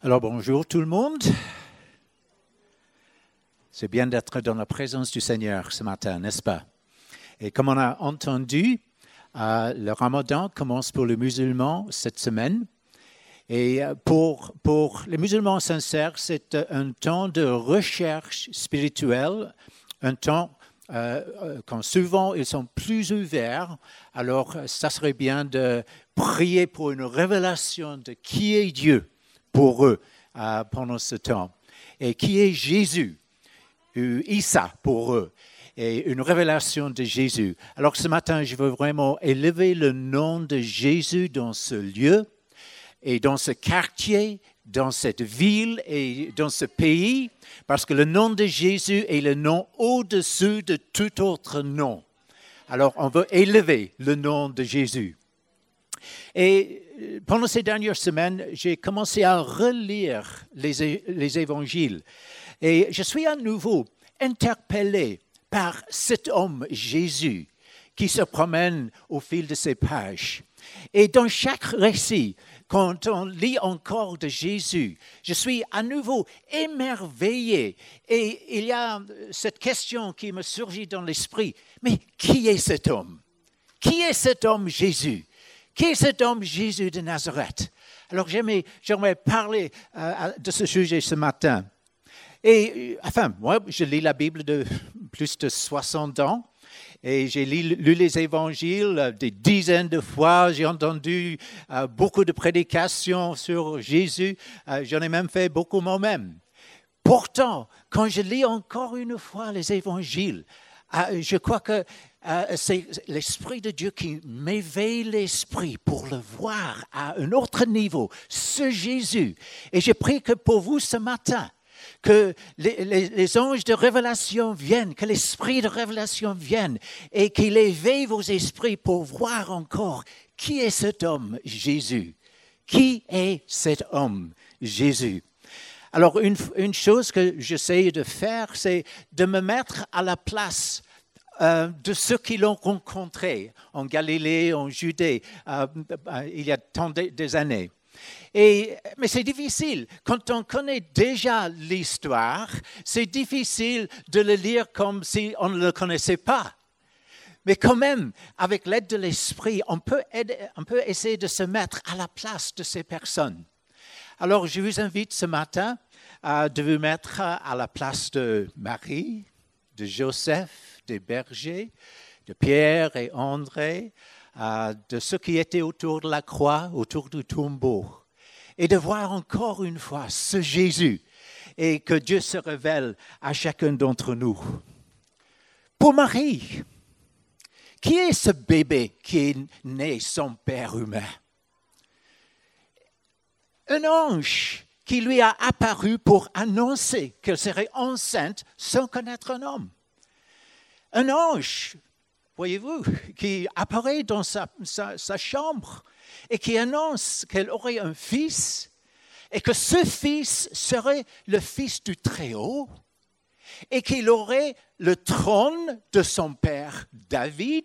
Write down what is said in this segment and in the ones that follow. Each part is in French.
Alors bonjour tout le monde. C'est bien d'être dans la présence du Seigneur ce matin, n'est-ce pas? Et comme on a entendu, euh, le ramadan commence pour les musulmans cette semaine. Et euh, pour, pour les musulmans sincères, c'est un temps de recherche spirituelle, un temps euh, quand souvent ils sont plus ouverts, alors ça serait bien de prier pour une révélation de qui est Dieu pour eux euh, pendant ce temps. Et qui est Jésus, Issa pour eux, et une révélation de Jésus. Alors ce matin, je veux vraiment élever le nom de Jésus dans ce lieu et dans ce quartier, dans cette ville et dans ce pays, parce que le nom de Jésus est le nom au-dessus de tout autre nom. Alors on veut élever le nom de Jésus. Et pendant ces dernières semaines, j'ai commencé à relire les, les, évangiles. Et je suis à nouveau interpellé par cet homme, Jésus, qui se promène au fil de ces pages. Et dans chaque récit, quand on lit encore de Jésus, je suis à nouveau émerveillé. Et il y a cette question qui me surgit dans l'esprit. Mais qui est cet homme? Qui est cet homme Jésus? Qui est cet homme Jésus de Nazareth? Alors j'aimerais parler euh, de ce sujet ce matin. Et euh, enfin, moi, je lis la Bible de plus de 60 ans. Et j'ai lu, les évangiles des dizaines de fois. J'ai entendu euh, beaucoup de prédications sur Jésus. J'en ai même fait beaucoup moi-même. Pourtant, quand je lis encore une fois les évangiles, je crois que euh, c'est l'Esprit de Dieu qui m'éveille l'esprit pour le voir à un autre niveau, ce Jésus. Et j'ai pris que pour vous ce matin, que les, anges de révélation viennent, que l'esprit de révélation vienne et qu'il éveille vos esprits pour voir encore qui est cet homme, Jésus. Qui est cet homme, Jésus? Alors, une, une chose que j'essaie de faire, c'est de me mettre à la place euh, de ceux qui l'ont rencontré en Galilée, en Judée, euh, euh, il y a tant des années. Et, mais c'est difficile. Quand on connaît déjà l'histoire, c'est difficile de le lire comme si on ne le connaissait pas. Mais quand même, avec l'aide de l'Esprit, on peut, on peut essayer de se mettre à la place de ces personnes. Alors, je vous invite ce matin à de vous mettre à la place de Marie, de Joseph, des bergers, de Pierre et André, de ceux qui étaient autour de la croix, autour du tombeau, et de voir encore une fois ce Jésus et que Dieu se révèle à chacun d'entre nous. Pour Marie, qui est ce bébé qui est né sans père humain? Un ange qui lui a apparu pour annoncer qu'elle serait enceinte sans connaître un homme un ange, voyez-vous, qui apparaît dans sa, chambre et qui annonce qu'elle aurait un fils et que ce fils serait le fils du Très-Haut et qu'il aurait le trône de son père David.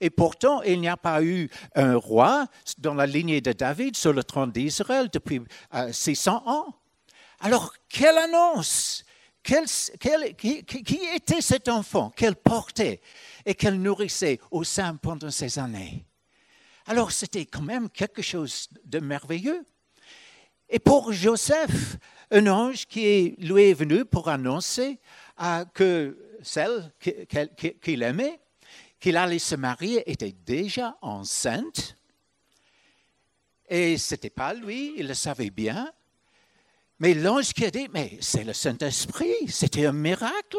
Et pourtant, il n'y a pas eu un roi dans la lignée de David sur le trône d'Israël depuis 600 euh, ans. Alors, quelle annonce qui, était cet enfant qu'elle portait et qu'elle nourrissait au sein pendant ces années? Alors c'était quand même quelque chose de merveilleux. Et pour Joseph, un ange qui lui est venu pour annoncer que celle qu'il aimait, qu'il allait se marier, était déjà enceinte. Et ce n'était pas lui, il le savait bien. Mais l'ange qui a dit, mais c'est le Saint-Esprit, c'était un miracle.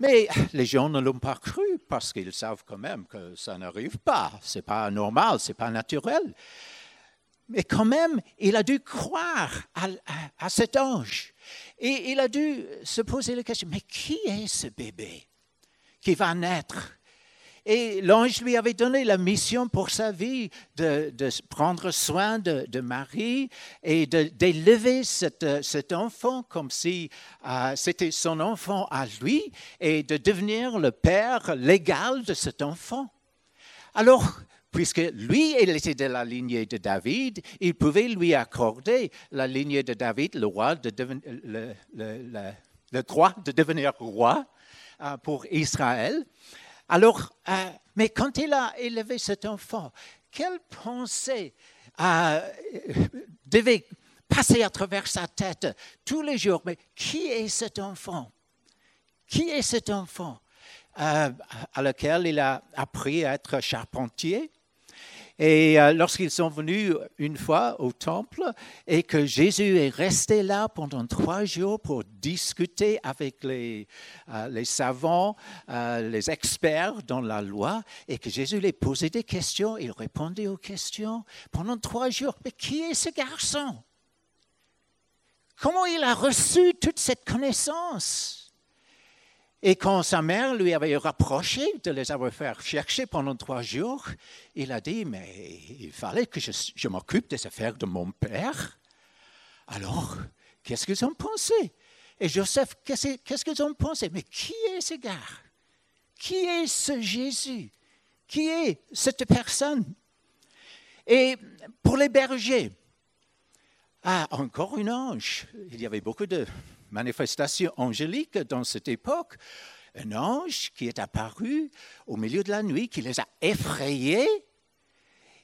Mais les gens ne l'ont pas cru parce qu'ils savent quand même que ça n'arrive pas. Ce n'est pas normal, ce n'est pas naturel. Mais quand même, il a dû croire à, à, cet ange. Et il a dû se poser la question, mais qui est ce bébé qui va naître? Et l'ange lui avait donné la mission pour sa vie de, prendre soin de, Marie et d'élever cet enfant comme si euh, c'était son enfant à lui et de devenir le père légal de cet enfant. Alors, puisque lui, il était de la lignée de David, il pouvait lui accorder la lignée de David, de le, droit de devenir roi euh, pour Israël. Alors, euh, mais quand il a élevé cet enfant, quelle pensée euh, devait passer à travers sa tête tous les jours? Mais qui est cet enfant? Qui est cet enfant à lequel il a appris à être charpentier? Et euh, lorsqu'ils sont venus une fois au temple et que Jésus est resté là pendant trois jours pour discuter avec les, euh, savants, euh, les experts dans la loi, et que Jésus les posait des questions, il répondait aux questions pendant trois jours. Mais qui est ce garçon? Comment il a reçu toute cette connaissance? Et quand sa mère lui avait rapproché de les avoir fait chercher pendant trois jours, il a dit, mais il fallait que je, m'occupe des affaires de mon père. Alors, qu'est-ce qu'ils ont pensé? Et Joseph, qu'est-ce qu'ils ont pensé? Mais qui est ce gars? Qui est ce Jésus? Qui est cette personne? Et pour les bergers, ah, encore une ange. Il y avait beaucoup de manifestation angélique dans cette époque, un ange qui est apparu au milieu de la nuit, qui les a effrayés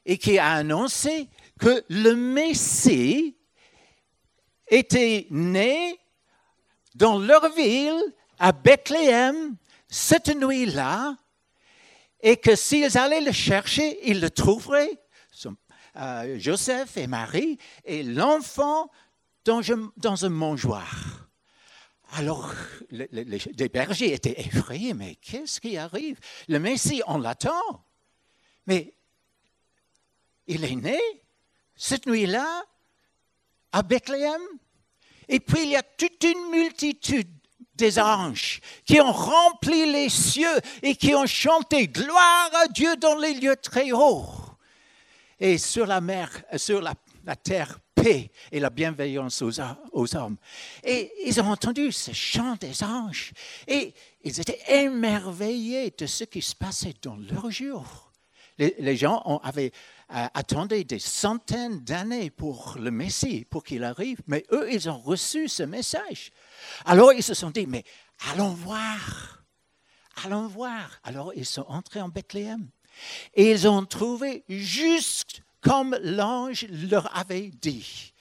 et qui a annoncé que le Messie était né dans leur ville, à Bethléem, cette nuit-là, et que s'ils allaient le chercher, ils le trouveraient, euh, Joseph et Marie, et l'enfant dans, dans un mangeoire. Alors, les, bergers étaient effrayés, mais qu'est-ce qui arrive? Le Messie, on l'attend. Mais il est né cette nuit-là à Bethléem. Et puis il y a toute une multitude des anges qui ont rempli les cieux et qui ont chanté gloire à Dieu dans les lieux très hauts. Et sur la mer, sur la, la terre, et la bienveillance aux, hommes. Et ils ont entendu ce chant des anges et ils étaient émerveillés de ce qui se passait dans leur jour. Les, gens avaient euh, attendu des centaines d'années pour le Messie, pour qu'il arrive, mais eux, ils ont reçu ce message. Alors ils se sont dit, mais allons voir, allons voir. Alors ils sont entrés en Bethléem et ils ont trouvé juste comme l'ange leur avait dit.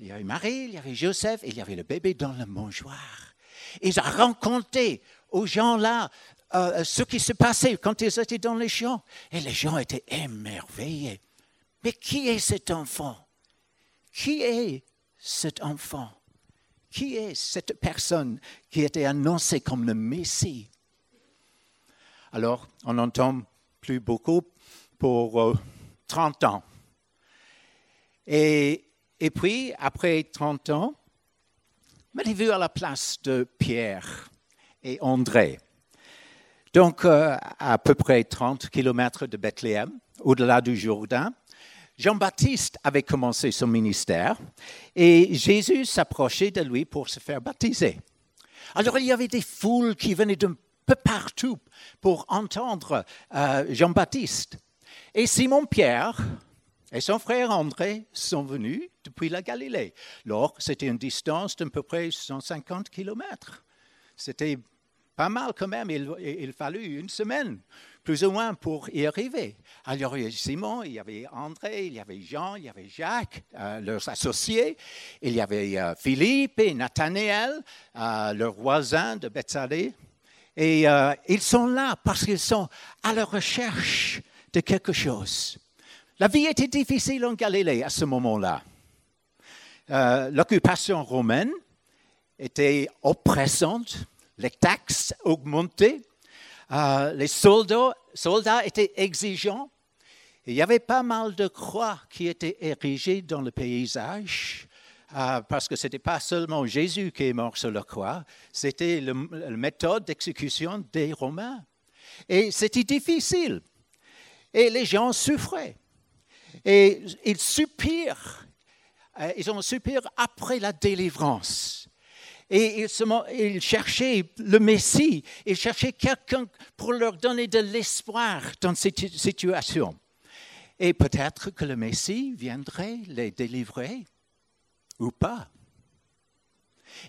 Il y avait Marie, il y avait Joseph, et il y avait le bébé dans le mangeoire. Ils ont raconté aux gens là euh, ce qui se passait quand ils étaient dans les champs. Et les gens étaient émerveillés. Mais qui est cet enfant? Qui est cet enfant? Qui est cette personne qui était annoncée comme le Messie? Alors, on n'entend plus beaucoup pour euh, 30 ans. Et, puis, après 30 ans, mettez-vous à la place de Pierre et André. Donc, euh, à peu près 30 kilomètres de Bethléem, au-delà du Jourdain, Jean-Baptiste avait commencé son ministère et Jésus s'approchait de lui pour se faire baptiser. Alors, il y avait des foules qui venaient d'un peu partout pour entendre euh, Jean-Baptiste. Et Simon-Pierre et son frère André sont venus depuis la Galilée. Alors, c'était une distance d'à peu près 150 kilomètres. C'était pas mal quand même. Il, il fallut une semaine, plus ou moins, pour y arriver. Alors, il y avait Simon, il y avait André, il y avait Jean, il y avait Jacques, euh, leurs associés. Il y avait euh, Philippe et Nathanaël, euh, leurs voisins de Bethsaida. Et ils sont là parce qu'ils sont à la recherche de quelque chose. La vie était difficile en Galilée à ce moment-là. Euh, l'occupation romaine était oppressante, les taxes augmentaient, euh, les soldats, soldats, étaient exigeants. Il y avait pas mal de croix qui étaient érigées dans le paysage, euh, parce que ce n'était pas seulement Jésus qui est mort sur la croix, c'était la méthode d'exécution des Romains. Et c'était difficile. Et les gens souffraient. Et ils soupirent. Euh, ils ont soupiré après la délivrance. Et ils, cherchaient le Messie. Ils cherchaient quelqu'un pour leur donner de l'espoir dans cette situation. Et peut-être que le Messie viendrait les délivrer ou pas.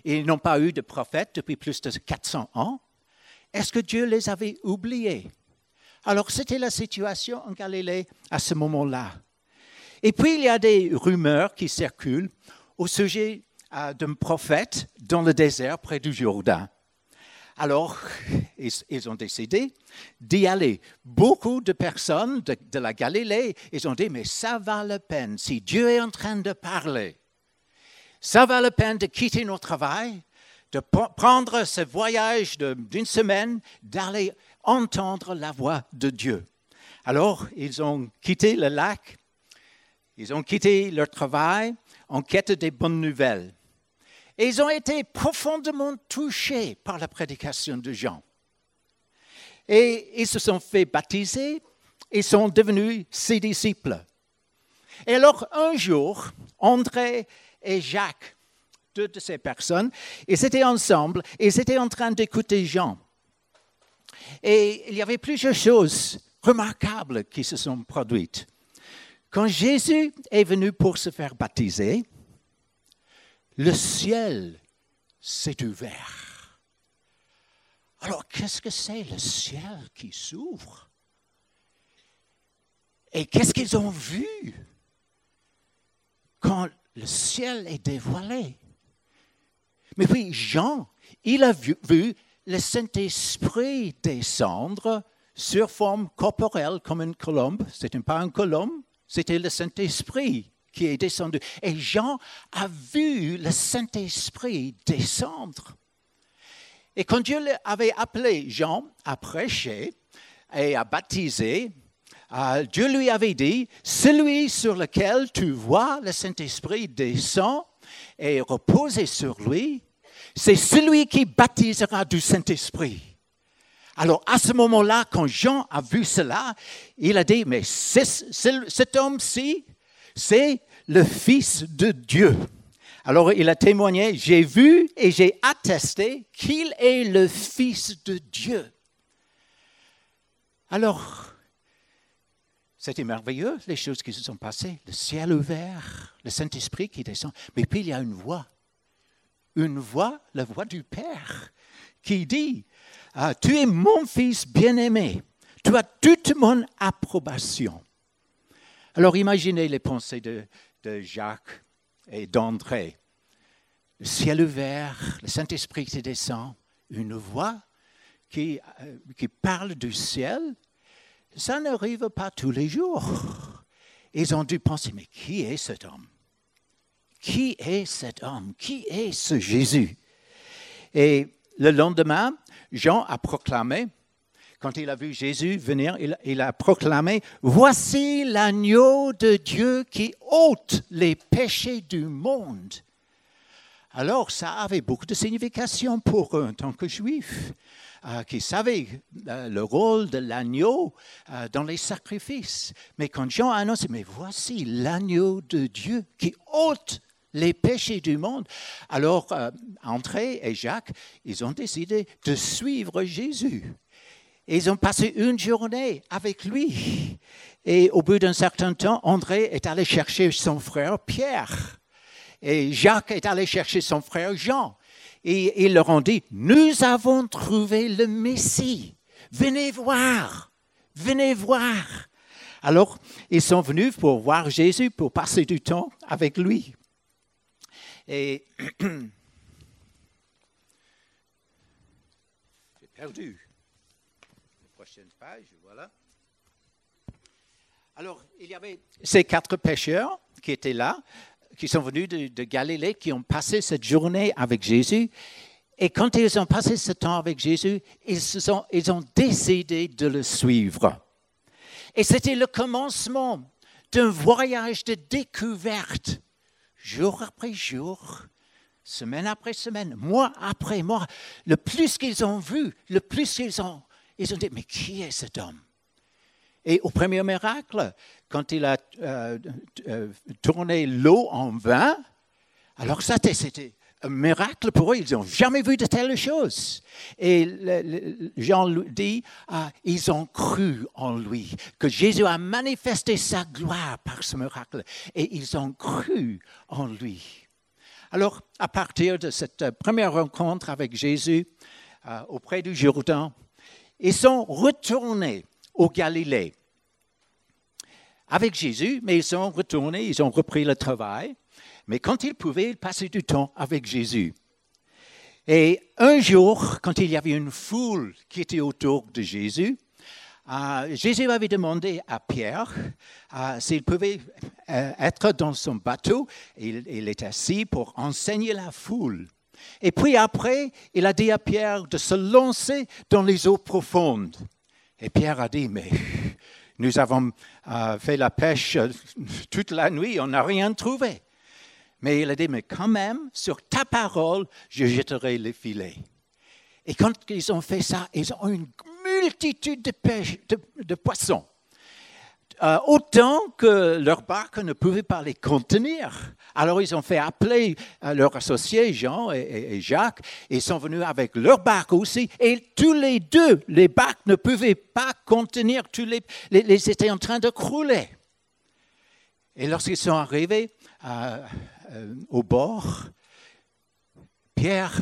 Ils n'ont pas eu de prophète depuis plus de 400 ans. Est-ce que Dieu les avait oubliés? Alors c'était la situation en Galilée à ce moment-là. Et puis il y a des rumeurs qui circulent au sujet euh, d'un prophète dans le désert près du Jourdain. Alors, ils, ont décidé d'y aller. Beaucoup de personnes de, la Galilée, ils ont dit, mais ça va la peine si Dieu est en train de parler. Ça va la peine de quitter notre travail, de prendre ce voyage d'une semaine, d'aller entendre la voix de Dieu. Alors, ils ont quitté le lac, ils ont quitté leur travail en quête des bonnes nouvelles. Et ils ont été profondément touchés par la prédication de Jean. Et ils se sont fait baptiser et sont devenus ses disciples. Et alors, un jour, André et Jacques, deux de ces personnes, ils étaient ensemble ils étaient en train d'écouter Jean. Et il y avait plusieurs choses remarquables qui se sont produites. Quand Jésus est venu pour se faire baptiser, le ciel s'est ouvert. Alors, qu'est-ce que c'est le ciel qui s'ouvre? Et qu'est-ce qu'ils ont vu quand le ciel est dévoilé? Mais puis, Jean, il a vu, le Saint-Esprit descendre sur forme corporelle comme une colombe. Ce n'était pas une colombe, c'était le Saint-Esprit qui est descendu. Et Jean a vu le Saint-Esprit descendre. Et quand Dieu avait appelé Jean à prêcher et à baptiser, euh, Dieu lui avait dit, celui sur lequel tu vois le Saint-Esprit descend et reposer sur lui, c'est celui qui baptisera du Saint-Esprit. Alors à ce moment-là, quand Jean a vu cela, il a dit, mais cet homme-ci, c'est le Fils de Dieu. Alors il a témoigné, j'ai vu et j'ai attesté qu'il est le Fils de Dieu. Alors, c'était merveilleux, les choses qui se sont passées. Le ciel ouvert, le Saint-Esprit qui descend. Mais puis il y a une voix, une voix, la voix du Père, qui dit, ah, tu es mon Fils bien-aimé, tu as toute mon approbation. Alors imaginez les pensées de, Jacques et d'André. Le ciel ouvert, le Saint-Esprit qui descend, une voix qui, euh, qui parle du ciel, ça n'arrive pas tous les jours. Ils ont dû penser, mais qui est cet homme? Qui est cet homme? Qui est ce Jésus? Et le lendemain, Jean a proclamé, quand il a vu Jésus venir, il, a proclamé, Voici l'agneau de Dieu qui ôte les péchés du monde. Alors, ça avait beaucoup de signification pour eux en tant que juifs, euh, qui savaient euh, le rôle de l'agneau euh, dans les sacrifices. Mais quand Jean a annoncé, mais voici l'agneau de Dieu qui ôte les péchés du monde. Alors, André et Jacques, ils ont décidé de suivre Jésus. Ils ont passé une journée avec lui. Et au bout d'un certain temps, André est allé chercher son frère Pierre. Et Jacques est allé chercher son frère Jean. Et ils leur ont dit, nous avons trouvé le Messie. Venez voir. Venez voir. Alors, ils sont venus pour voir Jésus, pour passer du temps avec lui. Et j'ai perdu voilà. Alors, il y avait ces quatre pêcheurs qui étaient là, qui sont venus de, Galilée, qui ont passé cette journée avec Jésus. Et quand ils ont passé ce temps avec Jésus, ils, ils ont décidé de le suivre. Et c'était le commencement d'un voyage de découverte, jour après jour, semaine après semaine, mois après mois. Le plus qu'ils ont vu, le plus qu'ils ont ils ont dit, mais qui est cet homme? Et au premier miracle, quand il a euh, euh, tourné l'eau en vin, alors ça, c'était un miracle pour eux. Ils n'ont jamais vu de telles choses. Et Jean dit, ah, ils ont cru en lui, que Jésus a manifesté sa gloire par ce miracle. Et ils ont cru en lui. Alors, à partir de cette première rencontre avec Jésus euh, auprès du Jourdain, ils sont retournés au Galilée avec Jésus, mais ils sont retournés, ils ont repris le travail. Mais quand ils pouvaient, ils passaient du temps avec Jésus. Et un jour, quand il y avait une foule qui était autour de Jésus, euh, Jésus avait demandé à Pierre euh, s'il pouvait euh, être dans son bateau. Il, il est assis pour enseigner la foule. Et puis après, il a dit à Pierre de se lancer dans les eaux profondes. Et Pierre a dit, mais nous avons fait la pêche toute la nuit, on n'a rien trouvé. Mais il a dit, mais quand même, sur ta parole, je jetterai les filets. Et quand ils ont fait ça, ils ont une multitude de, poissons. Euh, autant que leur barque ne pouvait pas les contenir. Alors ils ont fait appeler euh, leurs associés, Jean et, Jacques, et ils sont venus avec leur barque aussi. Et tous les deux, les barques ne pouvaient pas contenir, tous les, les, étaient en train de crouler. Et lorsqu'ils sont arrivés, euh, euh, au bord, Pierre,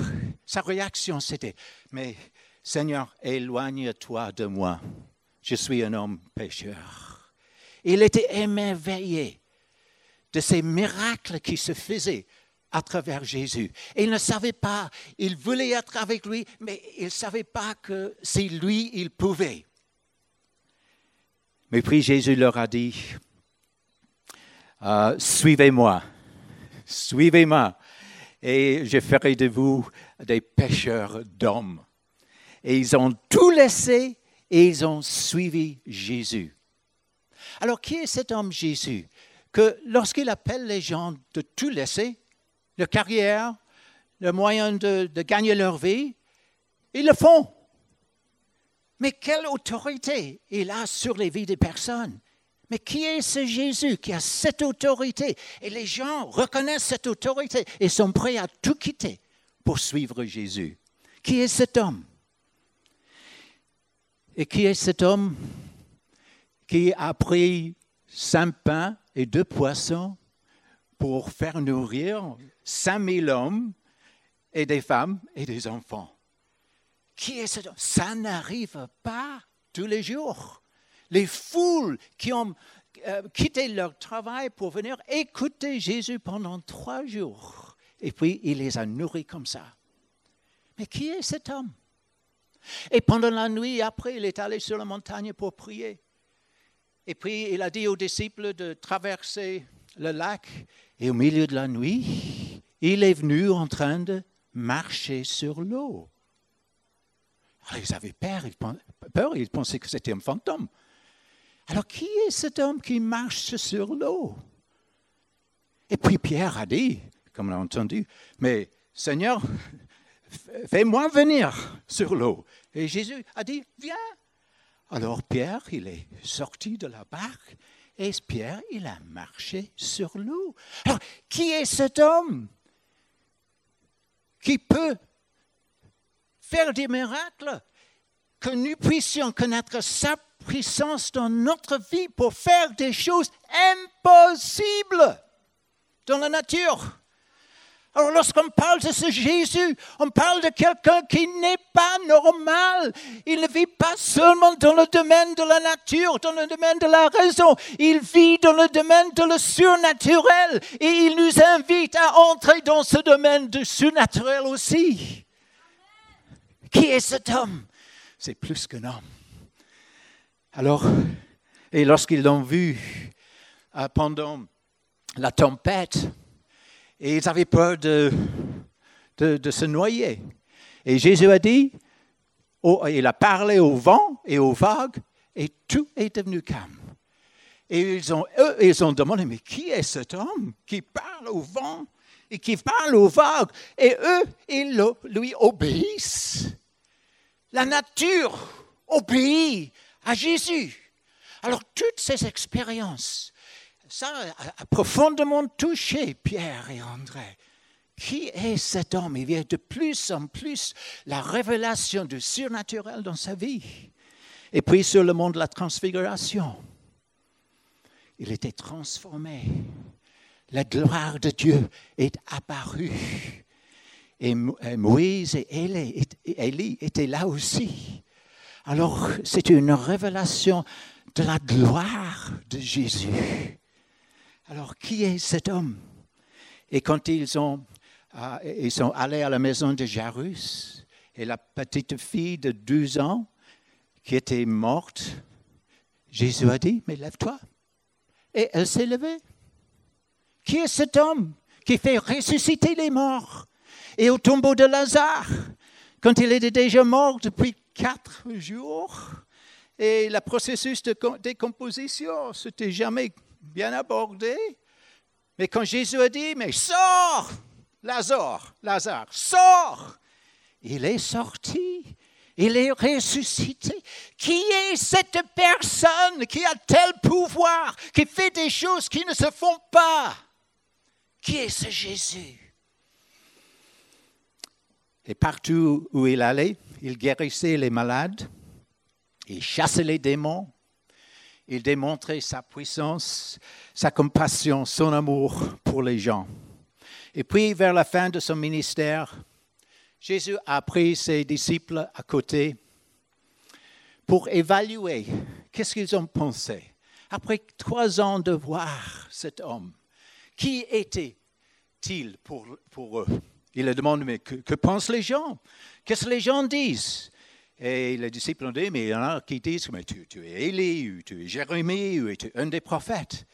sa réaction c'était, mais Seigneur, éloigne-toi de moi, je suis un homme pécheur. Il était émerveillé de ces miracles qui se faisaient à travers Jésus. il ne savait pas, il voulait être avec lui, mais il ne savait pas que c'est lui, il pouvait. Mais puis Jésus leur a dit, euh, suivez-moi. Suivez-moi et je ferai de vous des pêcheurs d'hommes. Et ils ont tout laissé et ils ont suivi Jésus. Alors, qui est cet homme Jésus? Que lorsqu'il appelle les gens de tout laisser, leur carrière, le moyen de, de gagner leur vie, ils le font. Mais quelle autorité il a sur les vies des personnes? Mais qui est ce Jésus qui a cette autorité? Et les gens reconnaissent cette autorité et sont prêts à tout quitter pour suivre Jésus. Qui est cet homme? Et qui est cet homme qui a pris cinq pains et deux poissons pour faire nourrir cinq mille hommes et des femmes et des enfants? Qui est cet homme? Ça n'arrive pas tous les jours les foules qui ont euh, quitté leur travail pour venir écouter Jésus pendant trois jours. Et puis, il les a nourris comme ça. Mais qui est cet homme? Et pendant la nuit, après, il est allé sur la montagne pour prier. Et puis, il a dit aux disciples de traverser le lac. Et au milieu de la nuit, il est venu en train de marcher sur l'eau. ils avaient peur, ils pensaient que c'était un fantôme. Alors qui est cet homme qui marche sur l'eau? Et puis Pierre a dit, comme on a entendu, mais Seigneur, fais-moi venir sur l'eau. Et Jésus a dit, viens. Alors Pierre, il est sorti de la barque et Pierre, il a marché sur l'eau. Alors, qui est cet homme qui peut faire des miracles que nous puissions connaître? Sa puissance dans notre vie pour faire des choses impossibles dans la nature. Alors lorsqu'on parle de ce Jésus, on parle de quelqu'un qui n'est pas normal. Il ne vit pas seulement dans le domaine de la nature, dans le domaine de la raison. Il vit dans le domaine de le surnaturel. Et il nous invite à entrer dans ce domaine du surnaturel aussi. Qui est cet homme? C'est plus qu'un homme. Alors, et lorsqu'ils l'ont vu euh, pendant la tempête, et ils avaient peur de, de, se noyer. Et Jésus a dit, il a parlé au vent et aux vagues, et tout est devenu calme. Et ils ont, eux, ils ont demandé, mais qui est cet homme qui parle au vent et qui parle aux vagues? Et eux, ils lui obéissent. La nature obéit à Jésus. Alors toutes ces expériences, ça a profondément touché Pierre et André. qui est cet homme? Il y a de plus en plus la révélation du surnaturel dans sa vie. Et puis sur le monde de la transfiguration, il était transformé. La gloire de Dieu est apparue. Et Moïse et Élie étaient là aussi. Alors, c'est une révélation de la gloire de Jésus. Alors, qui est cet homme? Et quand ils, ont, euh, ils sont allés à la maison de Jairus, et la petite fille de 12 ans qui était morte, Jésus a dit, mais lève-toi. Et elle s'est levée. Qui est cet homme qui fait ressusciter les morts? Et au tombeau de Lazare, quand il était déjà mort depuis quatre jours, et le processus de décomposition, c'était jamais bien abordé. Mais quand Jésus a dit, mais sors, Lazare, Lazare, sors, il est sorti. Il est ressuscité. Qui est cette personne qui a tel pouvoir, qui fait des choses qui ne se font pas? Qui est ce Jésus? Et partout où il allait, il guérissait les malades, il chassait les démons, il démontrait sa puissance, sa compassion, son amour pour les gens. Et puis, vers la fin de son ministère, Jésus a pris ses disciples à côté pour évaluer qu'est-ce qu'ils ont pensé. Après trois ans de voir cet homme, qui était-il pour, pour eux? Il a demandé, mais que, pensent les gens? Qu'est-ce que les gens disent? Et les disciples ont dit, mais il y en a qui disent, mais tu, es Élie, ou tu es Jérémie, ou tu es un des prophètes?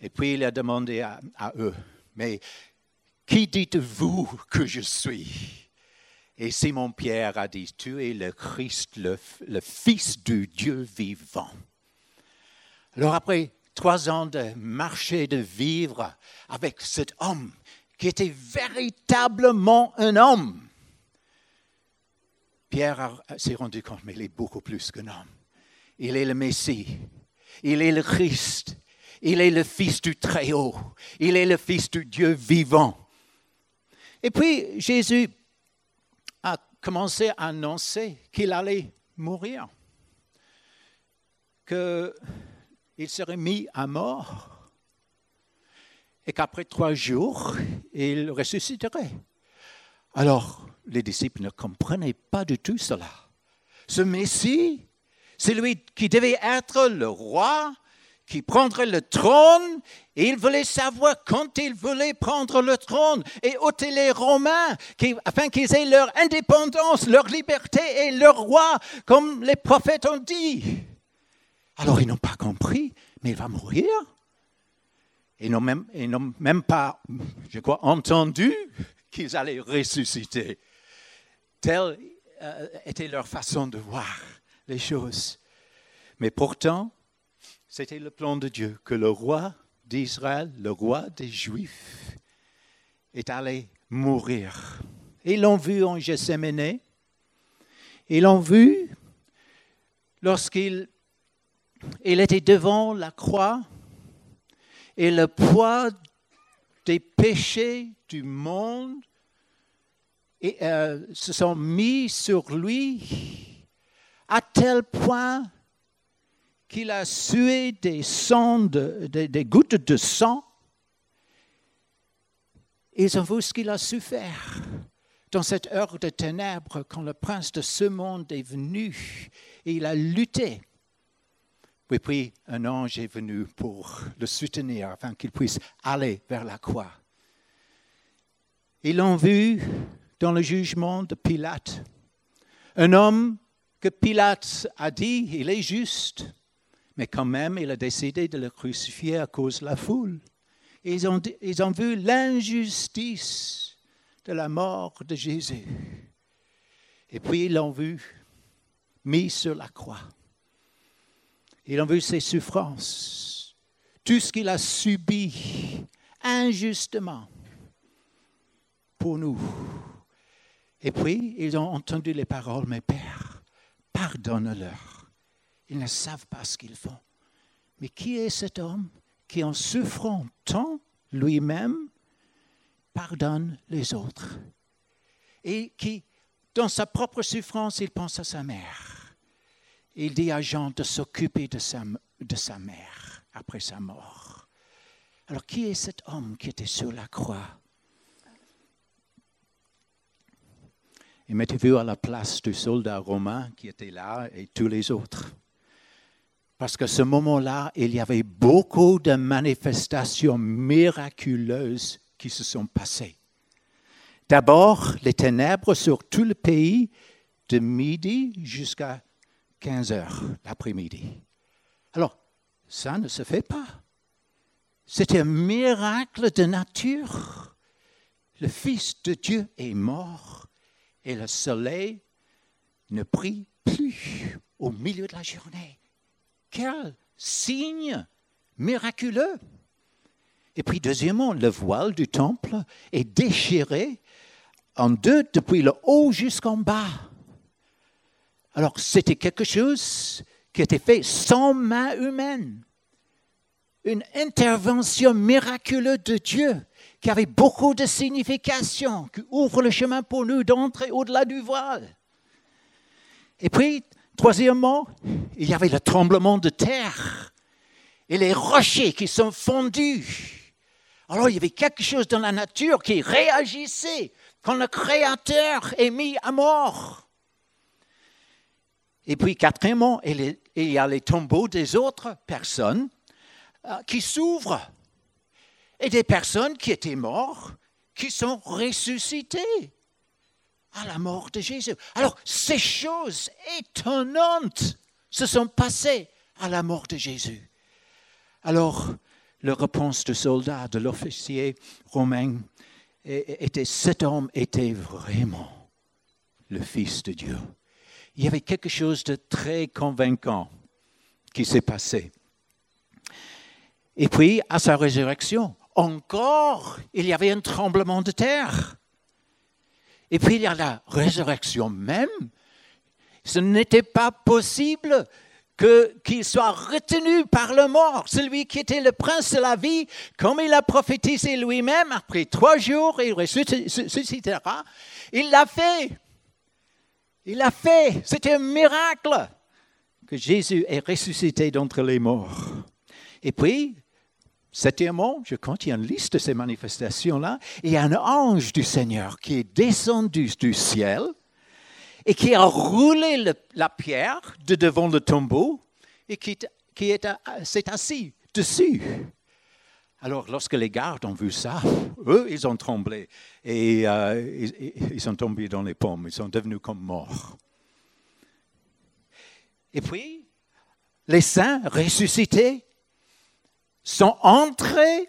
Et puis il a demandé à, eux, mais qui dites-vous que je suis? Et Simon-Pierre a dit, tu es le Christ, le Fils du Dieu vivant. Alors après trois ans de marcher, de vivre avec cet homme qui était véritablement un homme, Pierre s'est rendu compte, mais il est beaucoup plus qu'un homme. Il est le Messie. Il est le Christ. Il est le Fils du Très-Haut. Il est le Fils du Dieu vivant. Et puis Jésus a commencé à annoncer qu'il allait mourir, qu'il serait mis à mort et qu'après trois jours, il ressusciterait. Alors, les disciples ne comprenaient pas du tout cela. Ce Messie, c'est lui qui devait être le roi, qui prendrait le trône, et il voulait savoir quand il voulait prendre le trône et ôter les Romains, afin qu'ils aient leur indépendance, leur liberté et leur roi, comme les prophètes ont dit. Alors ils n'ont pas compris, mais il va mourir. Ils n'ont même, pas, je crois, entendu qu'ils allaient ressusciter. Telle euh, était leur façon de voir les choses. Mais pourtant, c'était le plan de Dieu que le roi d'Israël, le roi des Juifs, est allé mourir. Ils l'ont vu en Gethsemane. Ils l'ont vu lorsqu'il il était devant la croix et le poids des péchés du monde et, euh, se sont mis sur lui à tel point qu'il a sué des, gouttes de sang. Ils ont vu ce qu'il a su faire dans cette heure de ténèbres quand le prince de ce monde est venu et il a lutté. Et puis un ange est venu pour le soutenir afin qu'il puisse aller vers la croix. Ils l'ont vu dans le jugement de Pilate. Un homme que Pilate a dit, il est juste, mais quand même, il a décidé de le crucifier à cause de la foule. Ils ont, ils ont vu l'injustice de la mort de Jésus. Et puis ils l'ont vu mis sur la croix. Ils ont vu ses souffrances, tout ce qu'il a subi injustement pour nous. Et puis, ils ont entendu les paroles, mes pères, pardonne-leur. Ils ne savent pas ce qu'ils font. Mais qui est cet homme qui, en souffrant tant lui-même, pardonne les autres? Et qui, dans sa propre souffrance, il pense à sa mère. Il dit à Jean de s'occuper de sa, de sa mère après sa mort. Alors, qui est cet homme qui était sur la croix? Et mettez-vous à la place du soldat romain qui était là et tous les autres. Parce qu'à ce moment-là, il y avait beaucoup de manifestations miraculeuses qui se sont passées. D'abord, les ténèbres sur tout le pays de midi jusqu'à 15 heures l'après-midi. Alors, ça ne se fait pas. C'était un miracle de nature. Le Fils de Dieu est mort et le soleil ne brille plus au milieu de la journée. Quel signe miraculeux. Et puis, deuxièmement, le voile du temple est déchiré en deux depuis le haut jusqu'en bas. Alors, c'était quelque chose qui était fait sans main humaine. Une intervention miraculeuse de Dieu qui avait beaucoup de signification, qui ouvre le chemin pour nous d'entrer au-delà du voile. Et puis, troisièmement, il y avait le tremblement de terre et les rochers qui sont fondus. Alors, il y avait quelque chose dans la nature qui réagissait quand le Créateur est mis à mort. Et puis, quatrièmement, il y a les tombeaux des autres personnes euh, qui s'ouvrent et des personnes qui étaient mortes, qui sont ressuscitées à la mort de Jésus. Alors, ces choses étonnantes se sont passées à la mort de Jésus. Alors, la réponse du soldat, de l'officier romain, était cet homme était vraiment le Fils de Dieu. Il y avait quelque chose de très convaincant qui s'est passé. Et puis, à sa résurrection, encore, il y avait un tremblement de terre. Et puis, il y a la résurrection même. Ce n'était pas possible qu'il soit retenu par le mort, celui qui était le prince de la vie, comme il a prophétisé lui-même, après trois jours, il ressuscitera. Il l'a fait. Il l'a fait. C'était un miracle que Jésus est ressuscité d'entre les morts. Et puis, Septièmement, je a une liste de ces manifestations-là. Il y a un ange du Seigneur qui est descendu du ciel et qui a roulé la pierre de devant le tombeau et qui, s'est assis dessus. Alors, lorsque les gardes ont vu ça, eux, ils ont tremblé et euh, ils, ils, sont tombés dans les pommes, ils sont devenus comme morts. Et puis, les saints ressuscités sont entrés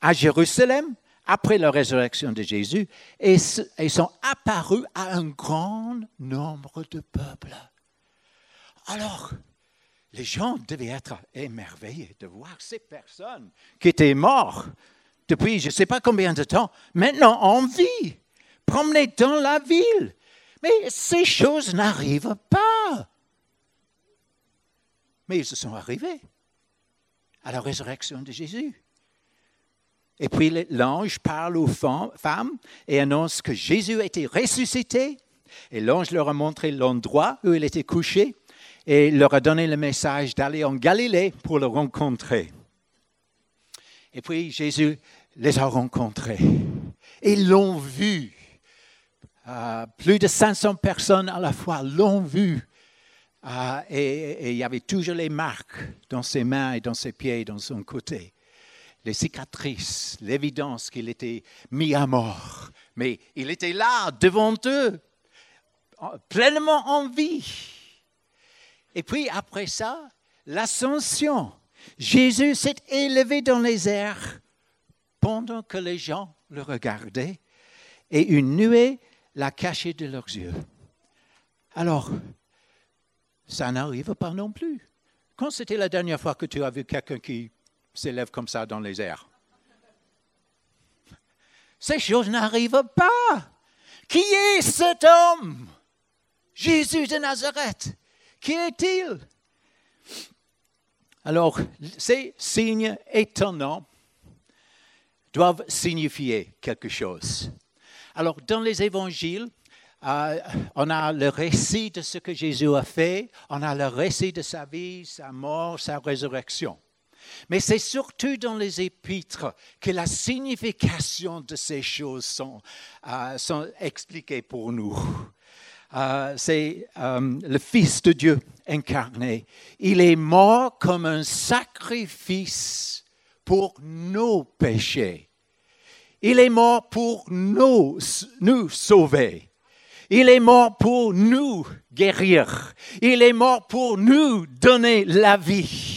à Jérusalem après la résurrection de Jésus et, sont apparus à un grand nombre de peuples. Alors, les gens devaient être émerveillés de voir ces personnes qui étaient mortes depuis je ne sais pas combien de temps, maintenant en vie, promener dans la ville. Mais ces choses n'arrivent pas. Mais ils se sont arrivés à la résurrection de Jésus. Et puis l'ange parle aux femmes et annonce que Jésus a été ressuscité. Et l'ange leur a montré l'endroit où il était couché et leur a donné le message d'aller en Galilée pour le rencontrer. Et puis Jésus les a rencontrés. Ils l'ont vu. Euh, plus de 500 personnes à la fois l'ont vu ah, et, il y avait toujours les marques dans ses mains et dans ses pieds, dans son côté. Les cicatrices, l'évidence qu'il était mis à mort. Mais il était là, devant eux, pleinement en vie. Et puis après ça, l'ascension. Jésus s'est élevé dans les airs pendant que les gens le regardaient et une nuée l'a caché de leurs yeux. Alors, ça n'arrive pas non plus. Quand c'était la dernière fois que tu as vu quelqu'un qui s'élève comme ça dans les airs? Ces choses n'arrivent pas. Qui est cet homme? Jésus de Nazareth. Qui est-il Alors, ces signes étonnants doivent signifier quelque chose. Alors, dans les évangiles, euh, on a le récit de ce que Jésus a fait, on a le récit de sa vie, sa mort, sa résurrection. Mais c'est surtout dans les épîtres que la signification de ces choses sont, euh, sont expliquées pour nous. Euh, c'est le Fils de Dieu incarné. Il est mort comme un sacrifice pour nos péchés. Il est mort pour nous, nous sauver. Il est mort pour nous guérir. Il est mort pour nous donner la vie.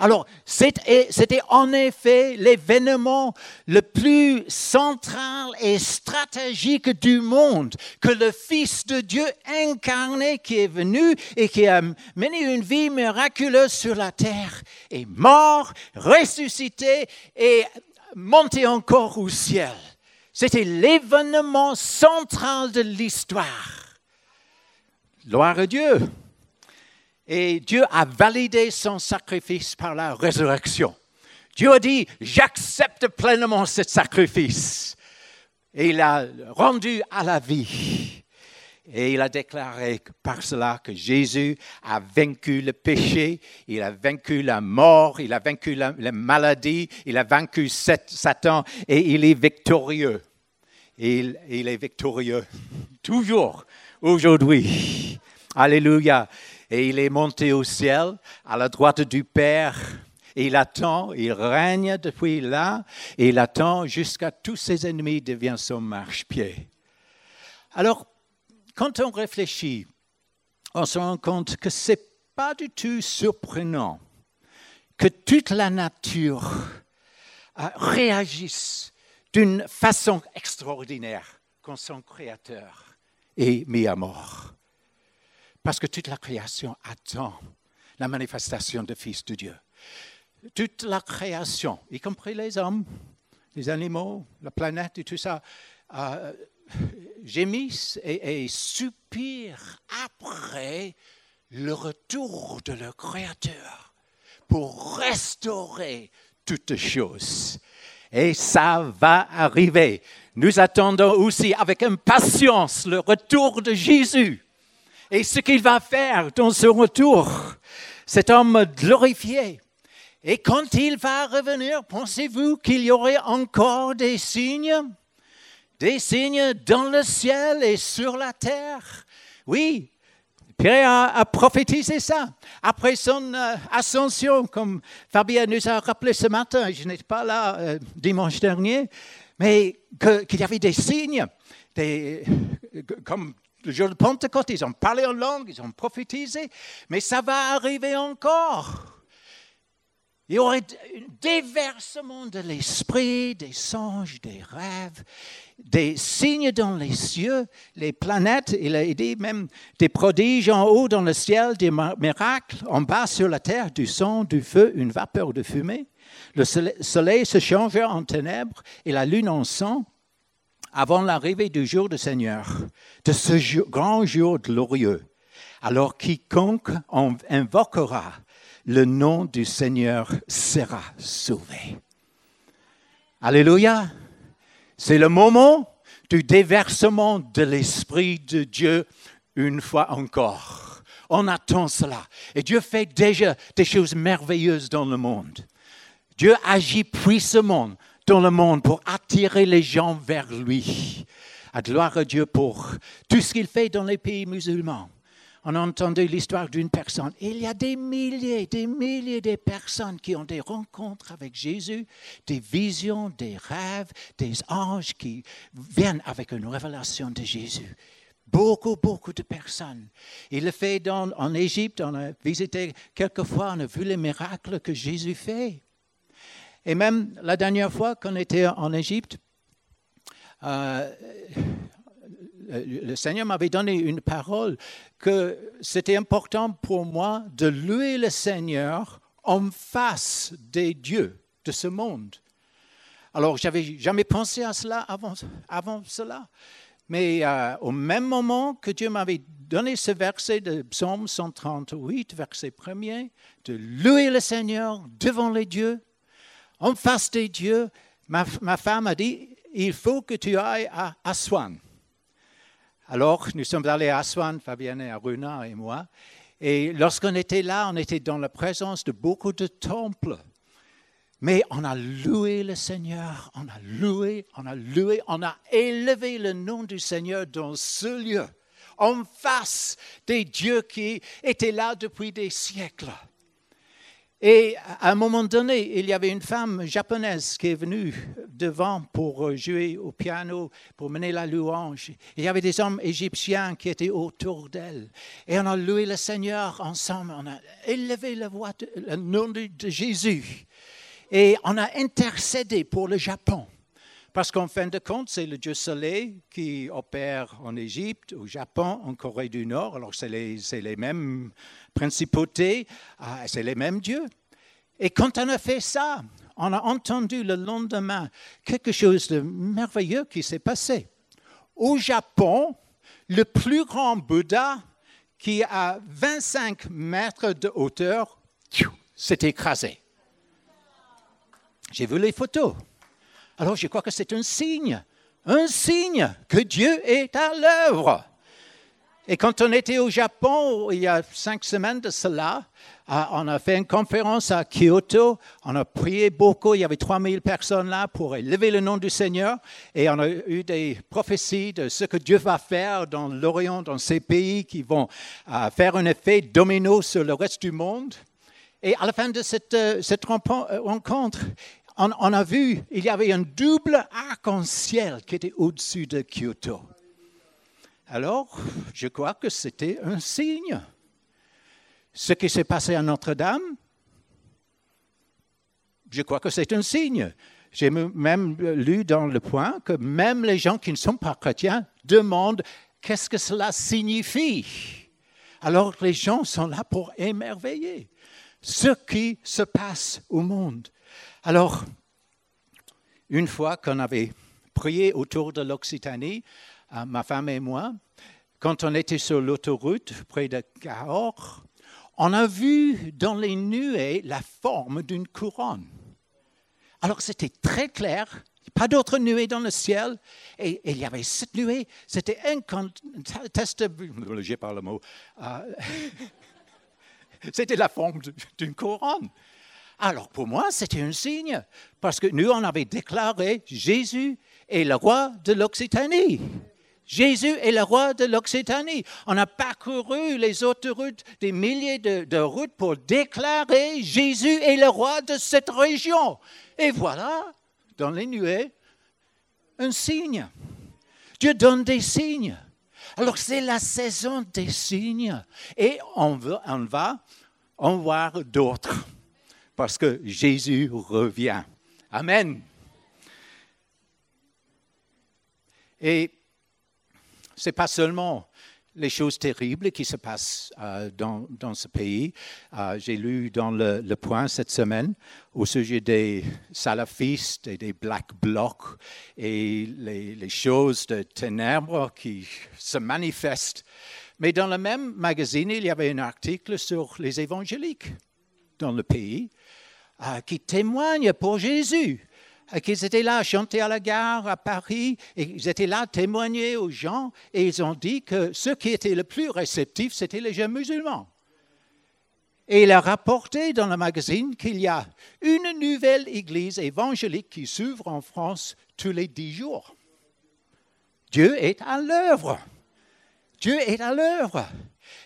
Alors, c'était en effet l'événement le plus central et stratégique du monde que le Fils de Dieu incarné qui est venu et qui a mené une vie miraculeuse sur la terre est mort, ressuscité et monté encore au ciel. C'était l'événement central de l'histoire. Gloire à Dieu. Et Dieu a validé son sacrifice par la résurrection. Dieu a dit, j'accepte pleinement ce sacrifice. Et il a rendu à la vie. Et il a déclaré par cela que Jésus a vaincu le péché, il a vaincu la mort, il a vaincu la, maladie, il a vaincu Satan et il est victorieux. il, il est victorieux toujours aujourd'hui. Alléluia. Et il est monté au ciel à la droite du Père. Et il attend, il règne depuis là, et il attend jusqu'à tous ses ennemis deviennent son marchepied. Alors, quand on réfléchit, on se rend compte que ce n'est pas du tout surprenant que toute la nature euh, réagisse d'une façon extraordinaire quand son Créateur est mis à mort. Parce que toute la création attend la manifestation du Fils de Dieu. Toute la création, y compris les hommes, les animaux, la planète et tout ça, euh, gémissent et, soupirent après le retour de leur Créateur pour restaurer toutes choses. Et ça va arriver. Nous attendons aussi avec impatience le retour de Jésus et ce qu'il va faire dans ce retour. Cet homme glorifié. Et quand il va revenir, pensez-vous qu'il y aurait encore des signes? Des signes dans le ciel et sur la terre? Oui, Pierre a, prophétisé ça. Après son euh, ascension, comme Fabien nous a rappelé ce matin, je n'étais pas là euh, dimanche dernier, mais qu'il y avait des signes, des, comme le jour de Pentecôte, ils ont parlé en langue, ils ont prophétisé, mais ça va arriver encore. Il y aurait un déversement de l'esprit, des songes, des rêves, des signes dans les cieux, les planètes, il a dit même des prodiges en haut dans le ciel, des miracles en bas sur la terre, du son, du feu, une vapeur de fumée. Le soleil se changera en ténèbres et la lune en sang avant l'arrivée du jour du Seigneur, de ce grand jour glorieux. Alors quiconque invoquera le nom du Seigneur sera sauvé. Alléluia. C'est le moment du déversement de l'Esprit de Dieu une fois encore. On attend cela. Et Dieu fait déjà des choses merveilleuses dans le monde. Dieu agit puissamment dans le monde pour attirer les gens vers lui. À gloire à Dieu pour tout ce qu'il fait dans les pays musulmans on a entendu l'histoire d'une personne. Il y a des milliers, des milliers de personnes qui ont des rencontres avec Jésus, des visions, des rêves, des anges qui viennent avec une révélation de Jésus. Beaucoup, beaucoup de personnes. Il le fait en Égypte, on a visité quelques fois, on a vu les miracles que Jésus fait. Et même la dernière fois qu'on était en Égypte, euh, le Seigneur m'avait donné une parole que c'était important pour moi de louer le Seigneur en face des dieux de ce monde. Alors, j'avais jamais pensé à cela avant, avant cela. Mais euh, au même moment que Dieu m'avait donné ce verset de Psaume 138, verset premier, de louer le Seigneur devant les dieux, en face des dieux, ma, ma femme a dit, il faut que tu ailles à Aswan. Alors, nous sommes allés à Aswan, Fabienne et Aruna et moi. Et lorsqu'on était là, on était dans la présence de beaucoup de temples. Mais on a loué le Seigneur, on a loué, on a loué, on a élevé le nom du Seigneur dans ce lieu, en face des dieux qui étaient là depuis des siècles. Et à un moment donné, il y avait une femme japonaise qui est venue devant pour jouer au piano, pour mener la louange. Il y avait des hommes égyptiens qui étaient autour d'elle. Et on a loué le Seigneur ensemble, on a élevé la voix le nom de Jésus. Et on a intercédé pour le Japon. Parce qu'en fin de compte, c'est le Dieu Soleil qui opère en Égypte, au Japon, en Corée du Nord. Alors, c'est les, mêmes principautés, ah, c'est les mêmes dieux. Et quand on a fait ça, on a entendu le lendemain quelque chose de merveilleux qui s'est passé. Au Japon, le plus grand Bouddha, qui a 25 mètres de hauteur, s'est écrasé. J'ai vu les photos. Alors je crois que c'est un signe, un signe que Dieu est à l'œuvre. Et quand on était au Japon, il y a cinq semaines de cela, ah, on a fait une conférence à Kyoto, on a prié beaucoup, il y avait 3000 personnes là pour élever le nom du Seigneur, et on a eu des prophéties de ce que Dieu va faire dans l'Orient, dans ces pays qui vont ah, faire un effet domino sur le reste du monde. Et à la fin de cette, euh, cette rencontre, on, a vu, il y avait un double arc-en-ciel qui était au-dessus de Kyoto. Alors, je crois que c'était un signe. Ce qui s'est passé à Notre-Dame, je crois que c'est un signe. J'ai même lu dans le point que même les gens qui ne sont pas chrétiens demandent qu'est-ce que cela signifie? Alors les gens sont là pour émerveiller ce qui se passe au monde. Alors, une fois qu'on avait prié autour de l'Occitanie, euh, ma femme et moi, quand on était sur l'autoroute près de Cahors, on a vu dans les nuées la forme d'une couronne. Alors c'était très clair, pas d'autres nuées dans le ciel, et, il y avait cette nuée, c'était incontestable, j'ai pas le mot, euh, c'était la forme d'une couronne. Alors pour moi, c'était un signe, parce que nous, on avait déclaré Jésus est le roi de l'Occitanie. Jésus est le roi de l'Occitanie. On a parcouru les autoroutes, des milliers de, routes pour déclarer Jésus est le roi de cette région. Et voilà, dans les nuées, un signe. Dieu donne des signes. Alors c'est la saison des signes. Et on, on va en voir d'autres parce que Jésus revient. Amen. Et ce n'est pas seulement les choses terribles qui se passent euh, dans, dans, ce pays. Euh, j'ai lu dans le, Point cette semaine au sujet des salafistes et des Black Blocs et les, choses de ténèbres qui se manifestent. Mais dans le même magazine, il y avait un article sur les évangéliques dans le pays qui témoignent pour Jésus. Qu'ils étaient là à chanter à la gare à Paris, et ils étaient là à témoigner aux gens, et ils ont dit que ceux qui étaient le plus réceptifs, c'était les jeunes musulmans. Et il a rapporté dans le magazine qu'il y a une nouvelle église évangélique qui s'ouvre en France tous les dix jours. Dieu est à l'œuvre. Dieu est à l'œuvre.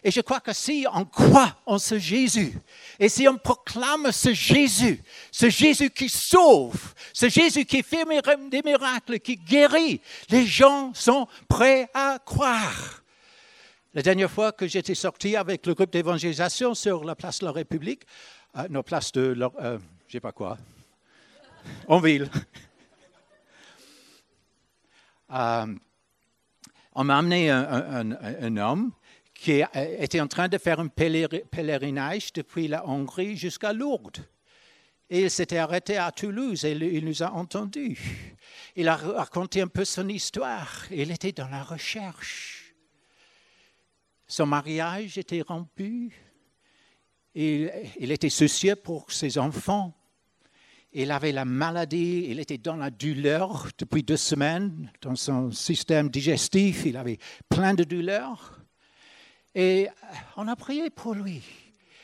Et je crois que si on croit en ce Jésus, et si on proclame ce Jésus, ce Jésus qui sauve, ce Jésus qui fait des miracles, qui guérit, les gens sont prêts à croire. La dernière fois que j'étais sorti avec le groupe d'évangélisation sur la place de la République, euh, nos places de, euh, je sais pas quoi, en ville, euh, on m'a amené un homme qui était en train de faire un pèlerinage depuis la Hongrie jusqu'à Lourdes. Et il s'était arrêté à Toulouse et il nous a entendus. Il a raconté un peu son histoire. Il était dans la recherche. Son mariage était rompu. Il, il était soucieux pour ses enfants. Il avait la maladie, il était dans la douleur depuis deux semaines, dans son système digestif, il avait plein de douleurs. Et on a prié pour lui.